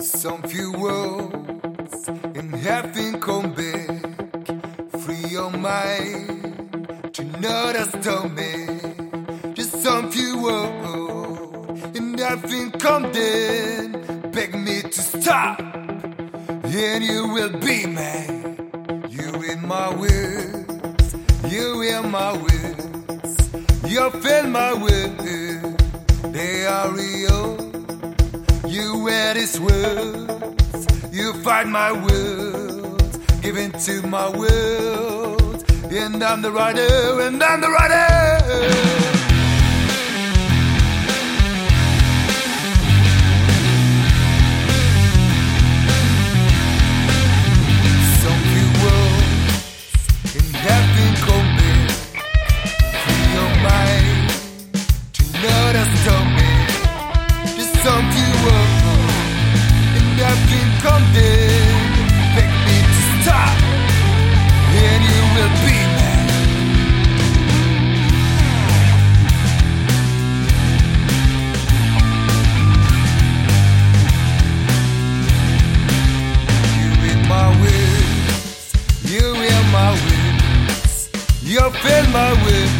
Some few words in heaven come back. Free your mind to not stop me. Just some few words in heaven come then. Beg me to stop, and you will be mine. You in my words, you in my words, you feel my words. Words, you find my words, give into my world. And I'm the writer, and I'm the writer. Words mind to. Just some few words you will be mine. You will my wings,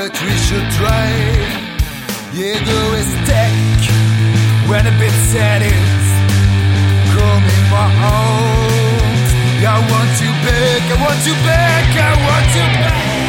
but we should try. Jego jest tech when a bit sad is coming my home. I want you back, I want you back, I want you back.